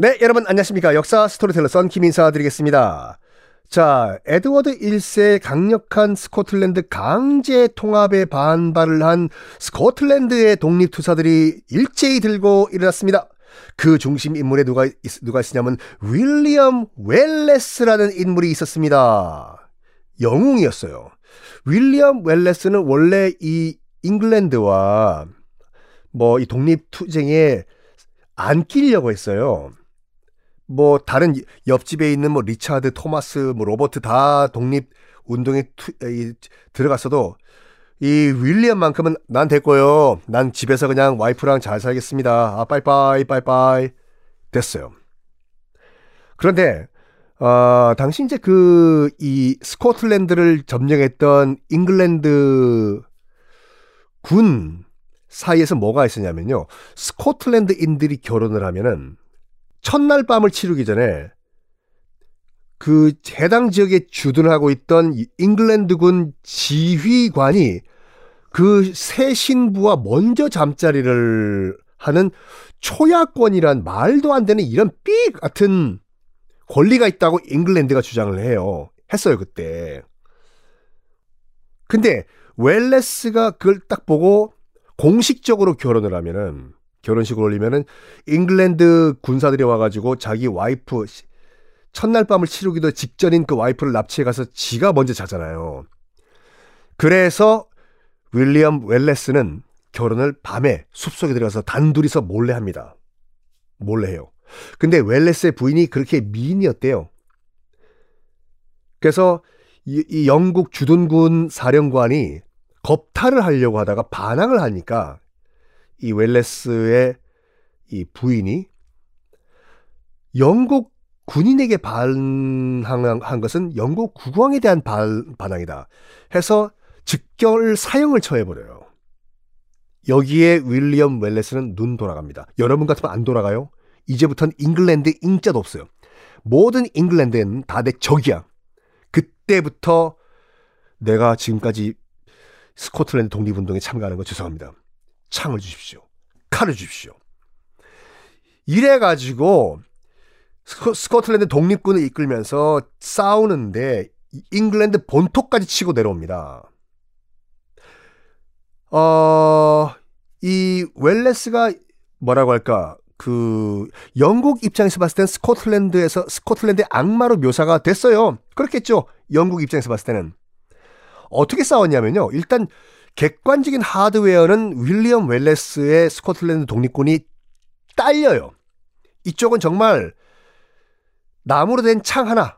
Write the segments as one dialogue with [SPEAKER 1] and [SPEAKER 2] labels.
[SPEAKER 1] 네, 여러분 안녕하십니까. 역사 스토리텔러 썬킴 인사드리겠습니다. 자, 에드워드 1세 강력한 스코틀랜드 강제 통합에 반발을 한 스코틀랜드의 독립투사들이 일제히 들고 일어났습니다. 그 중심 인물에 누가, 있, 누가 있으냐면 윌리엄 웰레스라는 인물이 있었습니다. 영웅이었어요. 윌리엄 웰레스는 원래 이 잉글랜드와 뭐 이 독립투쟁에 안 끼려고 했어요. 뭐 다른 옆집에 있는 뭐 리차드, 토마스, 뭐 로버트 다 독립 운동에 투, 이, 들어갔어도 이 윌리엄만큼은 난 됐고요. 난 집에서 그냥 와이프랑 잘 살겠습니다. 아 빠이빠이 빠이빠이 됐어요. 그런데 어, 당시 이제 그 이 스코틀랜드를 점령했던 잉글랜드 군 사이에서 뭐가 있었냐면요. 스코틀랜드인들이 결혼을 하면은 첫날 밤을 치르기 전에 그 해당 지역에 주둔하고 있던 잉글랜드군 지휘관이 그 새 신부와 먼저 잠자리를 하는 초야권이란 말도 안 되는 이런 삐 같은 권리가 있다고 잉글랜드가 주장을 해요. 했어요, 그때. 근데 웰레스가 그걸 딱 보고 공식적으로 결혼을 하면은 결혼식을 올리면은 잉글랜드 군사들이 와가지고 자기 와이프 첫날 밤을 치르기도 직전인 그 와이프를 납치해 가서 지가 먼저 자잖아요. 그래서 윌리엄 웰레스는 결혼을 밤에 숲속에 들어가서 단둘이서 몰래 합니다. 몰래 해요. 근데 웰레스의 부인이 그렇게 미인이었대요. 그래서 이, 이 영국 주둔군 사령관이 겁탈을 하려고 하다가 반항을 하니까 이 웰레스의 이 부인이 영국 군인에게 반항한 것은 영국 국왕에 대한 반, 반항이다. 해서 즉결 사형을 처해버려요. 여기에 윌리엄 월레스는 눈 돌아갑니다. 여러분 같으면 안 돌아가요? 이제부터는 잉글랜드 잉자도 없어요. 모든 잉글랜드는 다 내 적이야. 그때부터 내가 지금까지 스코틀랜드 독립운동에 참가하는 거 죄송합니다. 창을 주십시오. 칼을 주십시오. 이래 가지고 스코틀랜드 독립군을 이끌면서 싸우는데 잉글랜드 본토까지 치고 내려옵니다. 어, 이 월레스가 뭐라고 할까? 그 영국 입장에서 봤을 땐 스코틀랜드에서 스코틀랜드의 악마로 묘사가 됐어요. 그렇겠죠. 영국 입장에서 봤을 때는 어떻게 싸웠냐면요. 일단 객관적인 하드웨어는 윌리엄 월레스의 스코틀랜드 독립군이 딸려요. 이쪽은 정말 나무로 된 창 하나,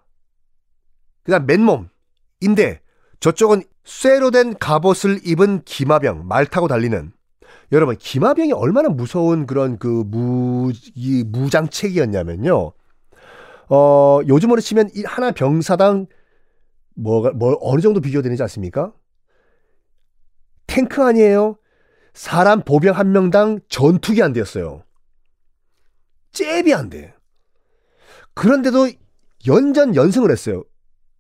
[SPEAKER 1] 그 다음 맨몸인데 저쪽은 쇠로 된 갑옷을 입은 기마병, 말 타고 달리는 여러분 기마병이 얼마나 무서운 그런 그 무, 이 무장책이었냐면요. 어, 요즘으로 치면 이 하나 병사당 뭐가 뭐 어느 정도 비교되는지 아십니까? 탱크 아니에요? 사람 보병 한 명당 전투기 안 되었어요. 잽이 안 돼. 그런데도 연전 연승을 했어요.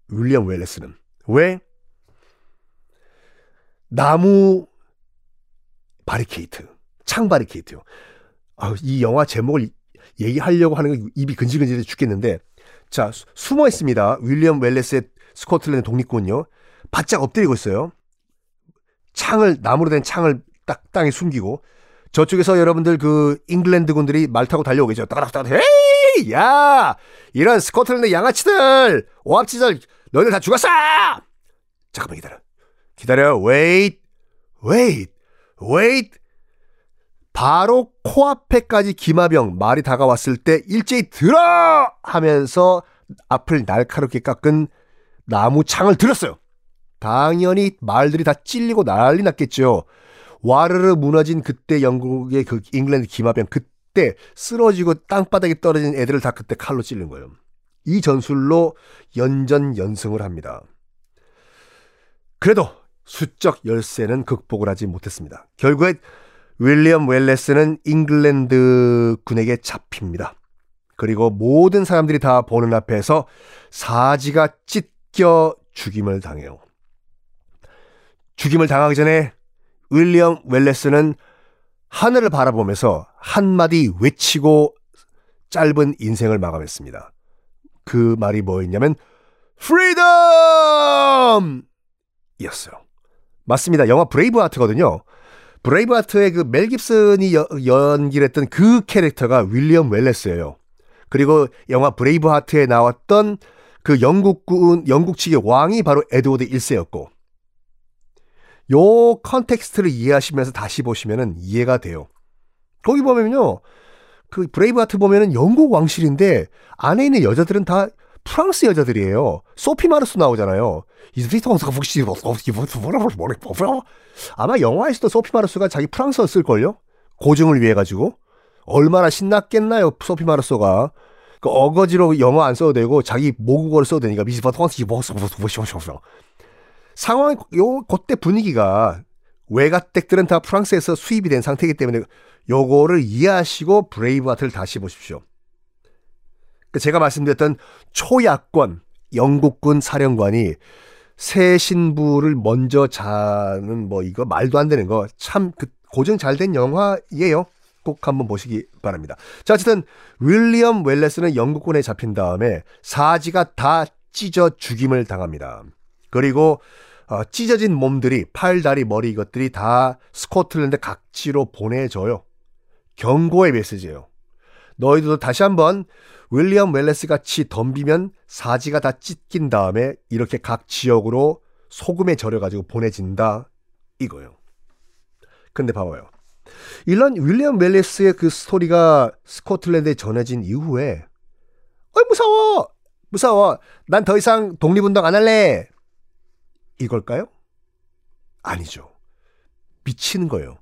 [SPEAKER 1] 윌리엄 웰레스는. 왜? 나무 바리케이트, 창 바리케이트요. 아, 이 영화 제목을 얘기하려고 하는 거 입이 근질근질해 죽겠는데 자, 숨어 있습니다. 윌리엄 웰레스의 스코틀랜드 독립군요. 바짝 엎드리고 있어요. 창을 나무로 된 창을 딱 땅에 숨기고 저쪽에서 여러분들 그 잉글랜드 군들이 말 타고 달려오겠죠. 따닥따닥 헤이 야 이런 스코틀랜드 양아치들 오합지들 너희들 다 죽었어. 잠깐만 기다려. 기다려. wait wait wait 바로 코앞에까지 기마병 말이 다가왔을 때 일제히 들어 하면서 앞을 날카롭게 깎은 나무 창을 들었어요. 당연히 말들이 다 찔리고 난리 났겠죠. 와르르 무너진 그때 영국의 그 잉글랜드 기마병 그때 쓰러지고 땅바닥에 떨어진 애들을 다 그때 칼로 찔른 거예요. 이 전술로 연전 연승을 합니다. 그래도 수적 열세는 극복을 하지 못했습니다. 결국에 윌리엄 월레스는 잉글랜드 군에게 잡힙니다. 그리고 모든 사람들이 다 보는 앞에서 사지가 찢겨 죽임을 당해요. 죽임을 당하기 전에 윌리엄 월레스는 하늘을 바라보면서 한마디 외치고 짧은 인생을 마감했습니다. 그 말이 뭐였냐면 Freedom! 이었어요. 맞습니다. 영화 브레이브하트거든요. 브레이브하트의 그 멜 깁슨이 연기를 했던 그 캐릭터가 윌리엄 월레스예요. 그리고 영화 브레이브하트에 나왔던 그 영국군 영국 측의 왕이 바로 에드워드 1세였고 요 context를 이해하시면서 다시 보시면은 이해가 돼요. 거기 보면요. 그 브레이브하트 보면은 영국 왕실인데 안에 있는 여자들은 다 프랑스 여자들이에요. 소피 마르소 나오잖아요. 아마 영화에서도 소피 마르소가 자기 프랑스어 쓸걸요? 고증을 위해 가지고. 얼마나 신났겠나요, 소피 마르소가. 그 어거지로 영어 안 써도 되고 자기 모국어를 써도 되니까 미스바 통한테 상황 요 그때 분위기가 외가댁들은 다 프랑스에서 수입이 된 상태이기 때문에 요거를 이해하시고 브레이브하트를 다시 보십시오. 그 제가 말씀드렸던 초야권 영국군 사령관이 새 신부를 먼저 자는 뭐 이거 말도 안 되는 거 참 그 고증 잘 된 영화예요. 꼭 한번 보시기 바랍니다. 자, 어쨌든 윌리엄 웰레스는 영국군에 잡힌 다음에 사지가 다 찢어 죽임을 당합니다. 그리고 어, 찢어진 몸들이 팔, 다리, 머리 이것들이 다 스코틀랜드 각지로 보내져요. 경고의 메시지예요. 너희들도 다시 한번 윌리엄 웰레스 같이 덤비면 사지가 다 찢긴 다음에 이렇게 각 지역으로 소금에 절여가지고 보내진다 이거예요. 근데 봐봐요. 이런 윌리엄 웰레스의 그 스토리가 스코틀랜드에 전해진 이후에 어이 무서워 무서워 난 더 이상 독립운동 안 할래 이걸까요? 아니죠. 미치는 거예요.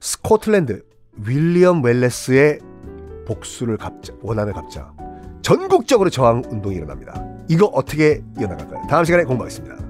[SPEAKER 1] 스코틀랜드 윌리엄 웰레스의 복수를 갚자, 원한을 갚자. 전국적으로 저항 운동이 일어납니다. 이거 어떻게 이어나갈까요? 다음 시간에 공부하겠습니다.